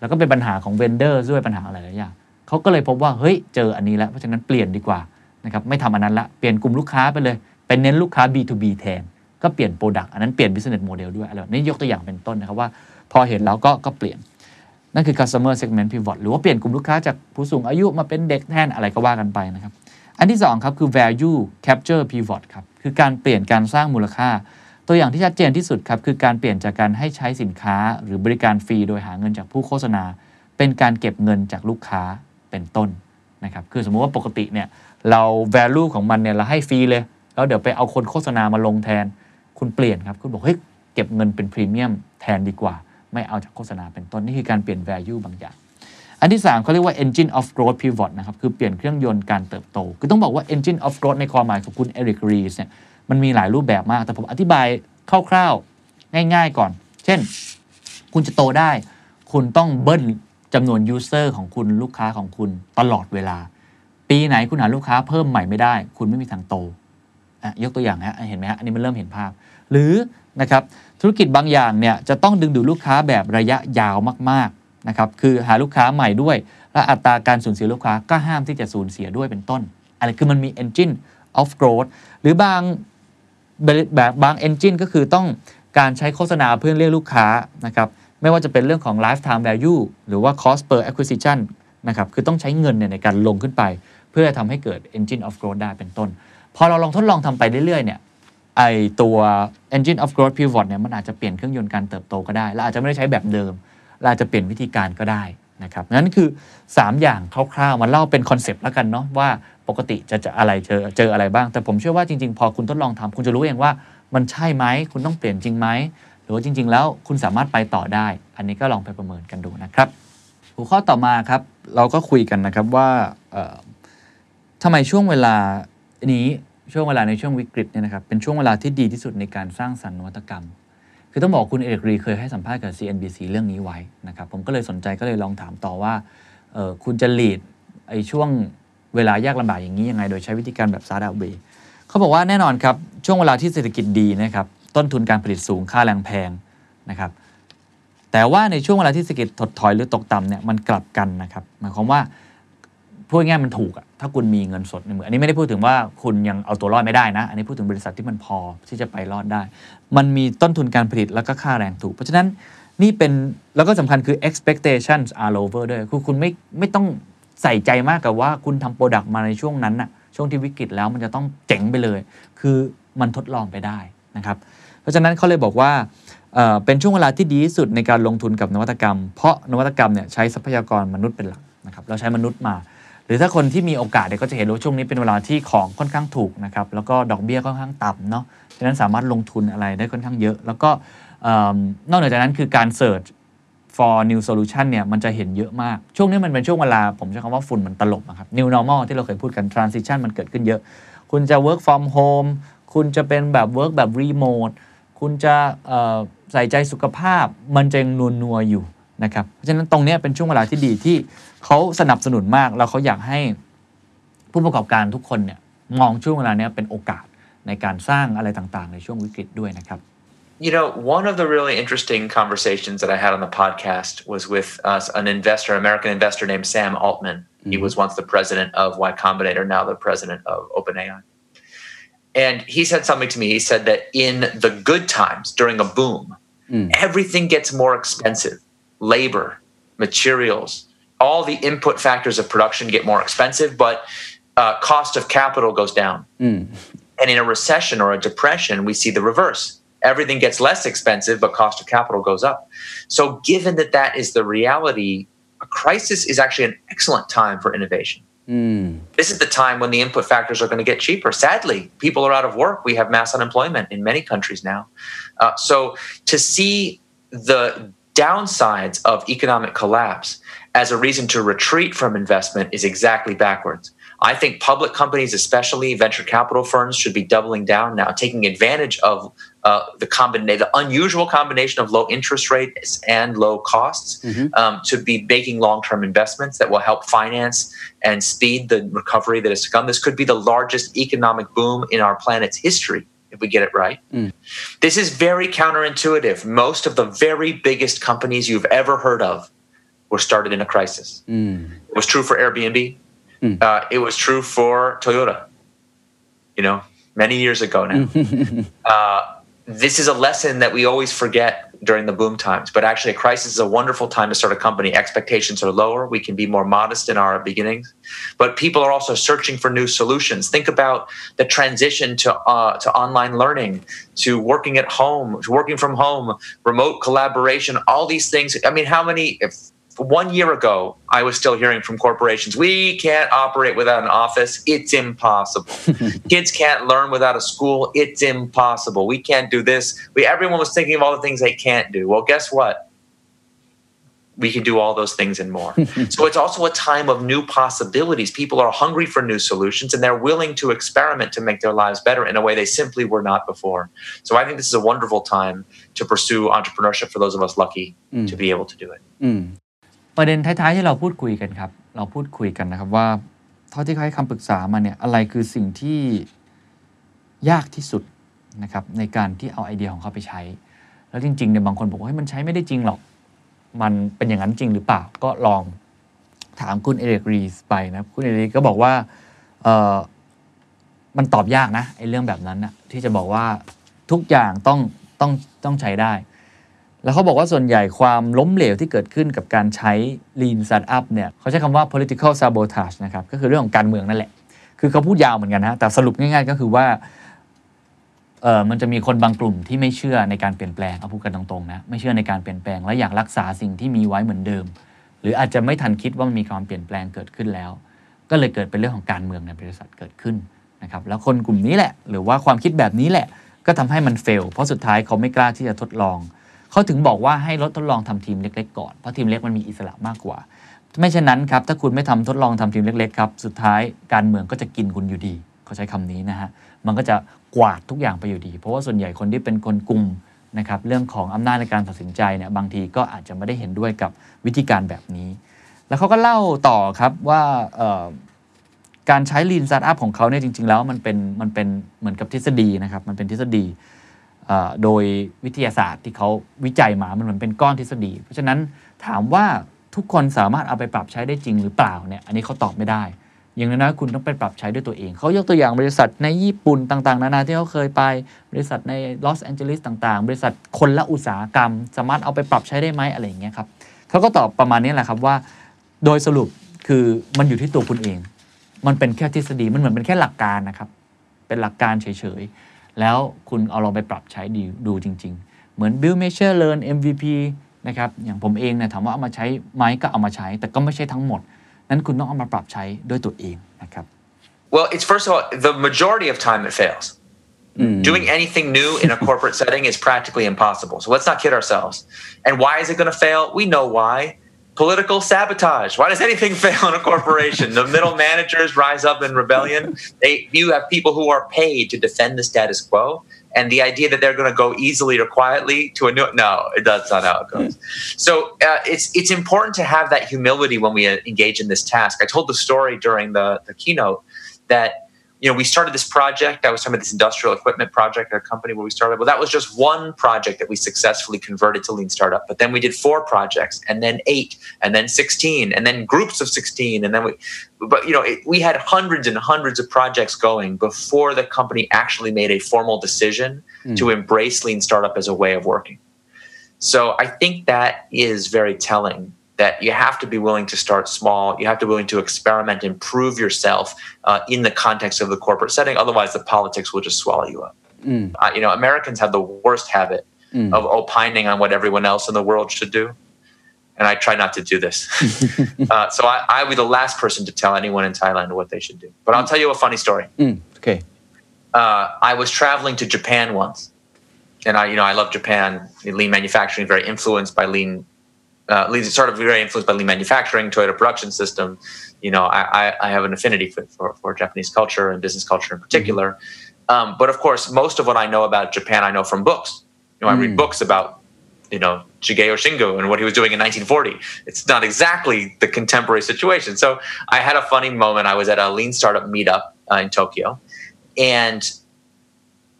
แล้วก็เป็นปัญหาของ vendor ด้วยปัญหาอะไรหลายอย่าง เขาก็เลยพบว่าเฮ้ยเจออันนี้แล้วเพราะฉะนั้นเปลี่ยนดีกว่านะครับไม่ทำอันนั้นละเปลี่ยนกลุ่มลูกค้าไปเลย เป็นเน้นลูกค้า B2B แทน ก็เปลี่ยน product อันนั้นเปลี่ยน business model ด้วยอะไรแบบนี้ยกตัวอย่างเป็นต้นนะครับว่า พอเห็นแล้วก็ก็เปลี่ยน นั่นคือ customer segment pivot หรือว่าเปลี่ยนกลุ่มลูกค้าจากผู้สูงอายุมาเป็นเด็กแทนอะไรก็ว่ากันไปนะครับอันที่2ครับคือ value capture pivot ครับคือการเปลี่ยนการสร้างมูลค่า ตัวอย่างที่ชัดเจนที่สุดครับคือการเปลี่ยนจากการให้ใช้สินค้า หรือบริการฟรีโดยหาเงินจากผู้โฆษณา เป็นการเก็บเงินจากลูกค้า เป็นต้นนะครับคือสมมุติว่าปกติเนี่ยเรา value ของมันเนี่ยเราให้ฟรีเลย แล้วเดี๋ยวไปเอาคนโฆษณามาลงแทน คุณเปลี่ยนครับ คุณบอกเฮ้ยเก็บเงินเป็นพรีเมียมแทนดีกว่า ไม่เอาจากโฆษณาเป็นต้น นี่คือการเปลี่ยน value บางอย่าง อันที่ 3เขาเรียกว่า engine of growth pivot นะครับคือเปลี่ยนเครื่องยนต์การเติบโต คือต้องบอกว่า engine of growth ในความหมายของคุณเอริกรีสเนี่ยมันมีหลายรูปแบบมาก แต่ผมอธิบายคร่าวๆ ง่าย ๆ ก่อน เช่น คุณจะโตได้ คุณต้องเบิ้ล จำนวน user ของคุณลูกค้าของคุณตลอดเวลา ปีไหนคุณหาลูกค้าเพิ่มใหม่ไม่ได้ คุณไม่มีทางโตอะยกตัวอย่างฮะเห็นไหมฮะอันนี้มันเริ่มเห็นภาพ หรือนะครับธุรกิจบางอย่างเนี่ยจะต้องดึงดูดลูกค้าแบบระยะยาวมากๆนะครับคือหาลูกค้าใหม่ด้วย และอัตราการสูญเสียลูกค้าก็ห้ามที่จะสูญเสียด้วยเป็นต้นอะไรคือมันมี engine of growth หรือบางแบบบาง engine ก็คือต้องการใช้โฆษณาเพื่อเรียกลูกค้านะครับ ไม่ว่าจะเป็นเรื่องของ lifetime value หรือว่า cost per acquisition นะครับ คือต้องใช้เงินเนี่ยในการลงขึ้นไป เพื่อทำให้เกิด engine of growth ได้เป็นต้น พอเราลองทดลองทำไปเรื่อยๆเนี่ยไอตัว engine of growth pivot เนี่ยมันอาจจะเปลี่ยนเครื่องยนต์การเติบโตก็ได้ และอาจจะไม่ได้ใช้แบบเดิมเราอาจจะเปลี่ยนวิธีการก็ได้นะครับนั้นคือ 3 อย่างคร่าวๆมันเล่าเป็นคอนเซปต์แล้วกันเนาะว่าปกติจะจะอะไรเจอเจออะไรบ้าง แต่ผมเชื่อว่าจริง ๆ พอคุณทดลองทำคุณจะรู้เองว่ามันใช่ไหมคุณต้องเปลี่ยนจริงไหม หรือว่าจริง ๆ แล้วคุณสามารถไปต่อได้ อันนี้ก็ลองไปประเมินกันดูนะครับ หัวข้อต่อมาครับ เราก็คุยกันนะครับว่าทำไมช่วงเวลานี้ช่วงเวลาในช่วงวิกฤตเนี่ยนะครับเป็นช่วงเวลาที่ดีที่สุดในการสร้างสรรค์นวัตกรรม คือต้องบอกคุณเอกรีเคยให้สัมภาษณ์กับ CNBC เรื่องนี้ไว้นะครับผมก็เลยสนใจก็เลยลองถามต่อว่าคุณจะหลีดไอช่วงเวลายากลำบากอย่างนี้ยังไง โดยใช้วิธีการแบบซาดาเบเขาบอกว่าแน่นอนครับ ช่วงเวลาที่เศรษฐกิจดีนะครับ ต้นทุนการผลิตสูงค่าแรงแพงนะครับแต่ว่าในช่วงเวลาที่เศรษฐกิจถดถอยหรือตกต่ำเนี่ยมันกลับกันนะครับหมายความว่าพูดง่ายมันถูกอะถ้าคุณมีเงินสดในมืออันนี้ไม่ได้พูดถึงว่าคุณยังเอาตัวรอดไม่ได้นะ อันนี้พูดถึงบริษัทที่มันพอที่จะไปรอดได้ มันมีต้นทุนการผลิตแล้วก็ค่าแรงถูก เพราะฉะนั้นนี่เป็นแล้วก็สำคัญคือ expectations are lower ด้วยคือคุณไม่ไม่ต้องใส่ใจมากกับว่าคุณทำโปรดักต์มาในช่วงนั้นอะช่วงที่วิกฤตแล้วมันจะต้องเจ๋งไปเลย คือมันทดลองไปได้นะครับ เพราะฉะนั้นเขาเลยบอกว่าเป็นช่วงเวลาที่ดีที่สุดในการลงทุนกับนวัตกรรม เพราะนวัตกรรมเนี่ยใช้ทรัพยากรมนุษย์เป็นหลักนะครับเราใช้มนุษย์มา หรือถ้าคนที่มีโอกาสเนี่ยก็จะเห็นว่าช่วงนี้เป็นเวลาที่ของค่อนข้างถูกนะครับแล้วก็ดอกเบี้ยค่อนข้างต่ำเนาะฉะนั้นสามารถลงทุนอะไรได้ค่อนข้างเยอะ แล้วก็นอกเหนือจากนั้นคือการเสิร์ช for new solution เนี่ยมันจะเห็นเยอะมาก ช่วงนี้มันเป็นช่วงเวลา ผมใช้คำว่าฝุ่นมันตลบนะครับ new normal ที่เราเคยพูดกัน transition มันเกิดขึ้นเยอะ คุณจะ work from home คุณจะเป็นแบบ work แบบ remote คุณจะใส่ใจสุขภาพมันจะยังนัวนัวอยู่นะครับเพราะฉะนั้นตรงนี้เป็นช่วงเวลาที่ดีที่เขาสนับสนุนมาก แล้วเขาอยากให้ผู้ประกอบการทุกคนเนี่ยมองช่วงเวลานี้เป็นโอกาสในการสร้างอะไรต่างๆ ในช่วงวิกฤตด้วยนะครับ You know, one of the really interesting conversations that I had on the podcast was with uh, an investor, American investor named Sam Altman. Mm-hmm. He was once the president of Y Combinator, now the president of OpenAI. And he said something to me. He said that in the good times, during a boom, mm. everything gets more expensive labor, materials, all the input factors of production get more expensive, but uh, cost of capital goes down. Mm. And in a recession or a depression, we see the reverse everything gets less expensive, but cost of capital goes up. So, given that that is the reality, a crisis is actually an excellent time for innovation. Mm. This is the time when the input factors are going to get cheaper. Sadly, people are out of work. We have mass unemployment in many countries now. Uh, so, to see the downsides of economic collapse as a reason to retreat from investment is exactly backwards. I think public companies, especially venture capital firms, should be doubling down now, taking advantage of uh, the combination, the unusual combination of low interest rates and low costs, mm-hmm. um, to be making long-term investments that will help finance and speed the recovery that is to come. This could be the largest economic boom in our planet's history if we get it right. Mm. This is very counterintuitive. Most of the very biggest companies you've ever heard of were started in a crisis. Mm. It was true for Airbnb. Mm. Uh, it was true for Toyota. You know, many years ago now. <laughs> uh, this is a lesson that we always forget during the boom times. But actually, a crisis is a wonderful time to start a company. Expectations are lower. We can be more modest in our beginnings. But people are also searching for new solutions. Think about the transition to uh, to online learning, to working at home, to working from home, remote collaboration. All these things. I mean, how many? If one year ago, I was still hearing from corporations, we can't operate without an office. It's impossible. <laughs> Kids can't learn without a school. It's impossible. We can't do this. We, everyone was thinking of all the things they can't do. Well, guess what? We can do all those things and more. <laughs> so it's also a time of new possibilities. People are hungry for new solutions and they're willing to experiment to make their lives better in a way they simply were not before. So I think this is a wonderful time to pursue entrepreneurship for those of us lucky mm. to be able to do it. Mm. ประเด็นท้ายๆที่เราพูดคุยกันครับ เราพูดคุยกันนะครับว่าเท่าที่เขาให้คำปรึกษามาเนี่ยอะไรคือสิ่งที่ยากที่สุดนะครับในการที่เอาไอเดียของเขาไปใช้ แล้วจริงๆเนี่ยบางคนบอกว่ามันใช้ไม่ได้จริงหรอก มันเป็นอย่างนั้นจริงหรือเปล่าก็ลองถามคุณเอเรกรีสไปนะคุณเอเรกก็บอกว่าเออมันตอบยากนะไอ้เรื่องแบบนั้นนะที่จะบอกว่าทุกอย่างต้องต้องต้องใช้ได้ แล้วเขาบอกว่าส่วนใหญ่ความล้มเหลวที่เกิดขึ้นกับการใช้ lean startup เนี่ยเขาใช้คำว่า political sabotage นะครับก็คือเรื่องของการเมืองนั่นแหละ คือเขาพูดยาวเหมือนกันนะแต่สรุปง่ายๆ ก็คือว่าเออมันจะมีคนบางกลุ่มที่ไม่เชื่อในการเปลี่ยนแปลงเอาพูดกันตรงๆนะไม่เชื่อในการเปลี่ยนแปลง และอยากรักษาสิ่งที่มีไว้เหมือนเดิม หรืออาจจะไม่ทันคิดว่ามันมีความเปลี่ยนแปลงเกิดขึ้นแล้ว ก็เลยเกิดเป็นเรื่องของการเมืองในบริษัทเกิดขึ้นนะครับแล้วคนกลุ่มนี้แหละ หรือว่าความคิดแบบนี้แหละ ก็ทำให้มันเฟลเพราะสุดท้ายเขาไม่กล้าที่จะทดลอง เขาถึงบอกว่าให้ลดทดลองทำทีมเล็ก ๆ ก่อน เพราะทีมเล็กมันมีอิสระมากกว่า ไม่เช่นนั้นครับ ถ้าคุณไม่ทำทดลองทำทีมเล็กๆครับ สุดท้ายการเมืองก็จะกินคุณอยู่ดี เขาใช้คำนี้นะฮะ มันก็จะกวาดทุกอย่างไปอยู่ดี เพราะว่าส่วนใหญ่คนที่เป็นคนกลุ่มนะครับ เรื่องของอำนาจในการตัดสินใจเนี่ย บางทีก็อาจจะไม่ได้เห็นด้วยกับวิธีการแบบนี้ แล้วเขาก็เล่าต่อครับว่าการใช้ Lean Startup ของเขาเนี่ยจริง ๆ แล้วมันเป็นมันเป็นเหมือนกับทฤษฎีนะครับ มันเป็นทฤษฎี โดยวิทยาศาสตร์ที่เขาวิจัยมามันเหมือนเป็นก้อนทฤษฎี เพราะฉะนั้นถามว่าทุกคนสามารถเอาไปปรับใช้ได้จริงหรือเปล่าเนี่ยอันนี้เขาตอบไม่ได้ อย่างน้อยๆคุณต้องไปปรับใช้ด้วยตัวเอง เขายกตัวอย่างบริษัทในญี่ปุ่นต่างๆ นานาที่เขาเคยไปบริษัทในลอสแอนเจลิสต่างๆ บริษัทคนละอุตสาหกรรม สามารถเอาไปปรับใช้ได้ไหมอะไรอย่างเงี้ยครับเขาก็ตอบประมาณนี้แหละครับว่า โดยสรุปคือมันอยู่ที่ตัวคุณเอง มันเป็นแค่ทฤษฎีมันเหมือนเป็นแค่หลักการนะครับเป็นหลักการเฉยๆ แล้วคุณเอาลองไปปรับใช้ดีดูจริง ๆ เหมือน build measure learn MVP นะครับอย่างผมเองเนี่ยถามว่าเอามาใช้ไหมก็เอามาใช้ แต่ก็ไม่ใช่ทั้งหมด นั้นคุณต้องเอามาปรับใช้ด้วยตัวเองนะครับ Well, it's first of all, the majority of time it fails. Doing anything new in a corporate setting is practically impossible. So let's not kid ourselves. And why is it going to fail? We know why. Political sabotage. Why does anything <laughs> fail in a corporation? the middle managers rise up in rebellion. They, you have people who are paid to defend the status quo. And the idea that they're going to go easily or quietly to a new no, it that's not how it goes. So uh, it's it's important to have that humility when we engage in this task. I told the story during the the keynote that you know, we started this project. I was talking about this industrial equipment project at a company where we started. Well, that was just one project that we successfully converted to lean startup. But then we did four projects, and then eight, and then sixteen, and then groups of sixteen, and then we. But you know, it, we had hundreds and hundreds of projects going before the company actually made a formal decision hmm. to embrace lean startup as a way of working. So I think that is very telling that you have to be willing to start small. You have to be willing to experiment and prove yourself uh, in the context of the corporate setting. Otherwise, the politics will just swallow you up. Mm. Uh, you know, Americans have the worst habit mm. of opining on what everyone else in the world should do. And I try not to do this. <laughs> uh, so I, I would be the last person to tell anyone in Thailand what they should do. But I'll mm. tell you a funny story. Mm. Okay. Uh, I was traveling to Japan once. And I, you know, I love Japan. Lean manufacturing, very influenced by lean uh, lean sort of very influenced by lean manufacturing, Toyota production system. You know, I, I, I have an affinity for, for, for Japanese culture and business culture in particular. Um, but of course, most of what I know about Japan, I know from books. You know, I read books about, you know, Shigeo Shingo and what he was doing in 1940. It's not exactly the contemporary situation. So I had a funny moment. I was at a lean startup meetup uh, in Tokyo, and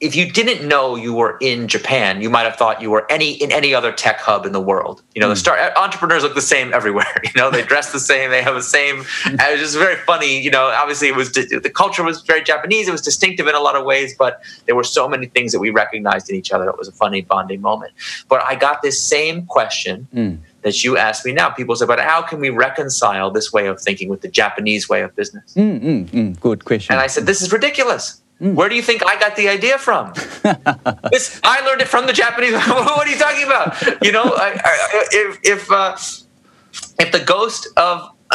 if you didn't know you were in Japan, you might have thought you were any in any other tech hub in the world. You know, mm. the hmm. start entrepreneurs look the same <laughs> everywhere. You know, they dress the same, they have the same. Hmm. it was just very funny. You know, obviously it was the culture was very Japanese. It was distinctive in a lot of ways, but there were so many things that we recognized in each other. It was a funny bonding moment. But I got this same question. Mm. That you asked me now, people say, but how can we reconcile this way of thinking with the Japanese way of business? Mm, good question. And I said, this is ridiculous where do you think I got the idea from? <laughs> this I learned it from the Japanese. <laughs> what are you talking about? You know, I, I, if if uh, if the ghost of <laughs>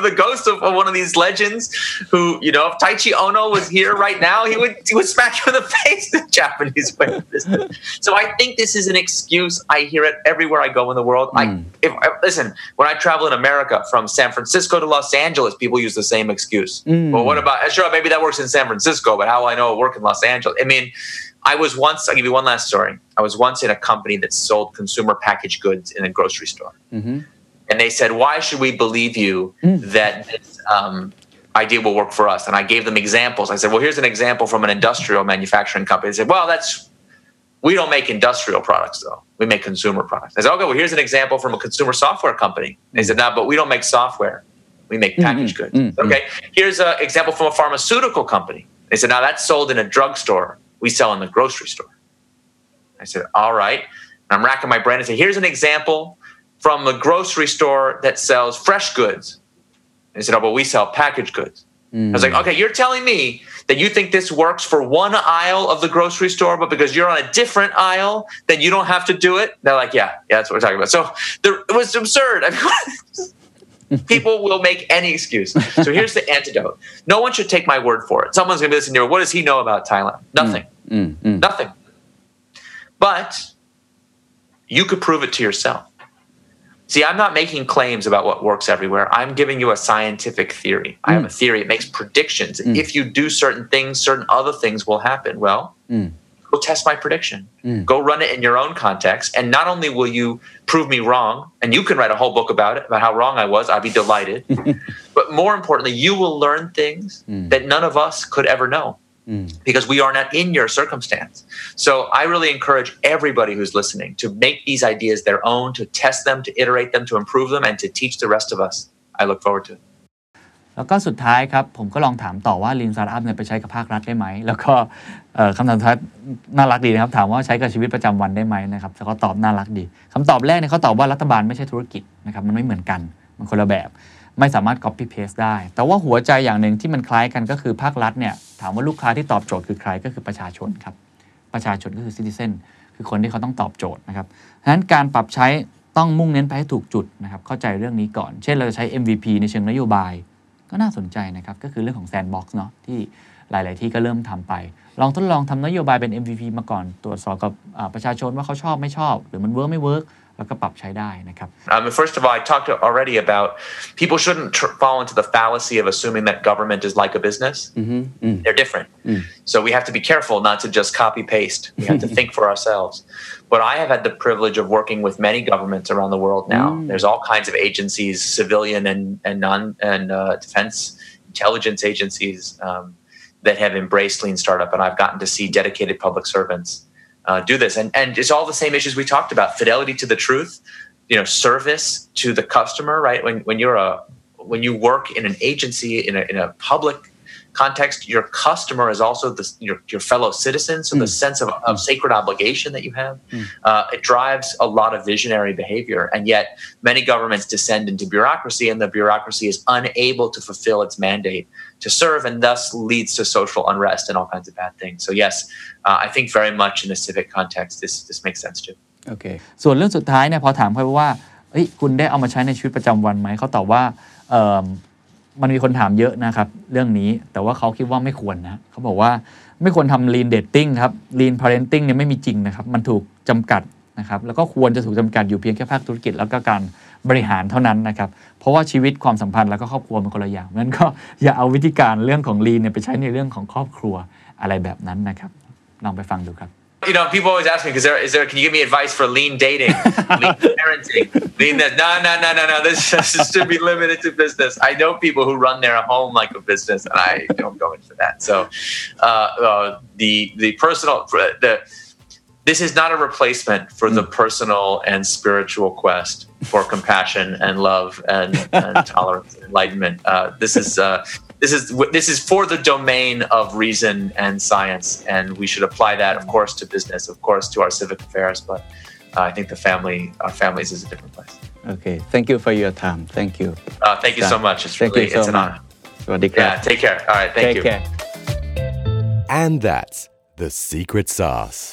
the ghost of, of one of these legends, who you know, if Taichi Ono was here right now, he would he would smack you in the <laughs> face the Japanese way of business. So I think this is an excuse. I hear it everywhere I go in the world. I hmm. if, I- listen when I travel in America from San Francisco to Los Angeles, people use the same excuse. Hmm. Well, what about eh, sure maybe that works in San Francisco, but how will I know it work in Los Angeles? I mean. I was once, I'll give you one last story. I was once in a company that sold consumer packaged goods in a grocery store. Mm-hmm. And they said, Why should we believe you hmm. that this um, idea will work for us? And I gave them examples. I said, Well, here's an example from an industrial manufacturing company. They said, Well, that's, we don't make industrial products though. We make consumer products. I said, Okay, well, here's an example from a consumer software company. They hmm. said, No, but we don't make software. We make hmm. packaged goods. Okay, here's an example from a pharmaceutical company. They said, Now that's sold in a drugstore. We sell in the grocery store. I said, All right. I'm racking my brain and say, here's an example from a grocery store that sells fresh goods. And he said, oh, but we sell packaged goods. I was like, mm. okay, you're telling me that you think this works for one aisle of the grocery store, but because you're on a different aisle, then you don't have to do it? They're like, yeah, yeah, that's what we're talking about. So there, it was absurd. <laughs> I mean, <laughs> people will make any excuse. So <laughs> here's the antidote. No one should take my word for it. Someone's going to be listening to me. What does he know about Thailand? Nothing. Mm, mm, Nothing. But you could prove it to yourself. See, I'm not making claims about what works everywhere. I'm giving you a scientific theory. I have a mm. theory. It makes predictions. Mm. If you do certain things, certain other things will happen. Well, mm. go test my prediction. Go run it in your own context. And not only will you prove me wrong, and you can write a whole book about it, about how wrong I was, I'd be delighted. <laughs> but more importantly, you will learn things that none of us could ever know because we are not in your circumstance. So I really encourage everybody who's listening to make these ideas their own, to test them, to iterate them, to improve them, and to teach the rest of us. I look forward to it. แล้วก็สุดท้ายครับ ผมก็ลองถามต่อว่า Lean Startup เนี่ยไปใช้กับภาครัฐได้ไหม แล้วก็เอ่อคำถามสุดท้ายน่ารักดีนะครับ ถามว่าใช้กับชีวิตประจำวันได้ไหมนะครับแล้วก็ตอบน่ารักดีคำตอบแรกเนี่ยเขาตอบว่ารัฐบาลไม่ใช่ธุรกิจนะครับมันไม่เหมือนกันมันคนละแบบ ไม่สามารถ copy paste ได้ แต่ว่าหัวใจอย่างหนึ่งที่มันคล้ายกันก็คือภาครัฐเนี่ยถามว่าลูกค้าที่ตอบโจทย์คือใครก็คือประชาชนครับ ประชาชนก็คือ citizen คือคนที่เขาต้องตอบโจทย์นะครับฉะนั้นการปรับใช้ต้องมุ่งเน้นไปให้ถูกจุดนะครับเข้าใจเรื่องนี้ก่อน เช่นเราจะใช้ MVP ในเชิงนโยบาย ก็น่าสนใจนะครับก็คือเรื่องของ Sandbox เนาะที่หลาย ๆ ที่ก็เริ่มทำไป ลองทดลองทำนโยบายเป็น MVP มาก่อน ตรวจสอบกับประชาชนว่าเขาชอบไม่ชอบ หรือมันเวิร์กไม่เวิร์ก แล้วก็ปรับใช้ได้นะครับ Um, first of all, I talked already about people shouldn't tr- fall into the fallacy of assuming that government is like a business. They're different. So we have to be careful not to just copy paste. We have to <laughs> think for ourselves. But I have had the privilege of working with many governments around the world now. There's all kinds of agencies, civilian and, and non and uh, defense intelligence agencies um, that have embraced lean startup, and I've gotten to see dedicated public servants uh, do this. And and it's all the same issues we talked about: fidelity to the truth, you know, service to the customer. Right when when you're a when you work in an agency in a in a public context, your customer is also the, your your fellow citizen. So the sense of, of sacred obligation that you have, uh, it drives a lot of visionary behavior. And yet, many governments descend into bureaucracy, and the bureaucracy is unable to fulfill its mandate to serve, and thus leads to social unrest and all kinds of bad things. So yes, uh, I think very much in a civic context, this this makes sense too. โอเค ส่วนเรื่องสุดท้ายเนี่ยพอถามเขาว่าเอ้ยคุณได้เอามาใช้ในชีวิตประจำวันไหม เขาตอบว่าเอิ่มมันมีคนถามเยอะนะครับ เรื่องนี้ แต่ว่าเขาคิดว่าไม่ควรนะ เขาบอกว่าไม่ควรทำ lean dating ครับ lean parenting เนี่ยไม่มีจริงนะครับ มันถูกจำกัดนะครับ แล้วก็ควรจะถูกจำกัดอยู่เพียงแค่ภาคธุรกิจแล้วก็การ บริหารเท่านั้นนะครับ เพราะว่าชีวิตความสัมพันธ์แล้วก็ครอบครัวเป็นคนละอย่างนั้นก็อย่าเอาวิธีการเรื่องของ lean เนี่ยไปใช้ในเรื่องของครอบครัวอะไรแบบนั้นนะครับ ลองไปฟังดูครับ You know, people always ask me, "Is there, is there? Can you give me advice for lean dating, lean parenting, lean this?" No, no, no, no, no. This, this should be limited to business. I know people who run their home like a business, and I don't go into that. So, uh, uh, the the personal the this is not a replacement for the hmm. personal and spiritual quest for compassion and love and, <laughs> and tolerance and enlightenment. Uh, this is uh, this is this is for the domain of reason and science, and we should apply that, of course, to business, of course, to our civic affairs. But uh, I think the family, our families, is a different place. Okay, thank you for your time. Thank you. Uh, thank you so much. It's thank really so it's an honor. Yeah, take care. All right, thank take you. Care. And that's the secret sauce.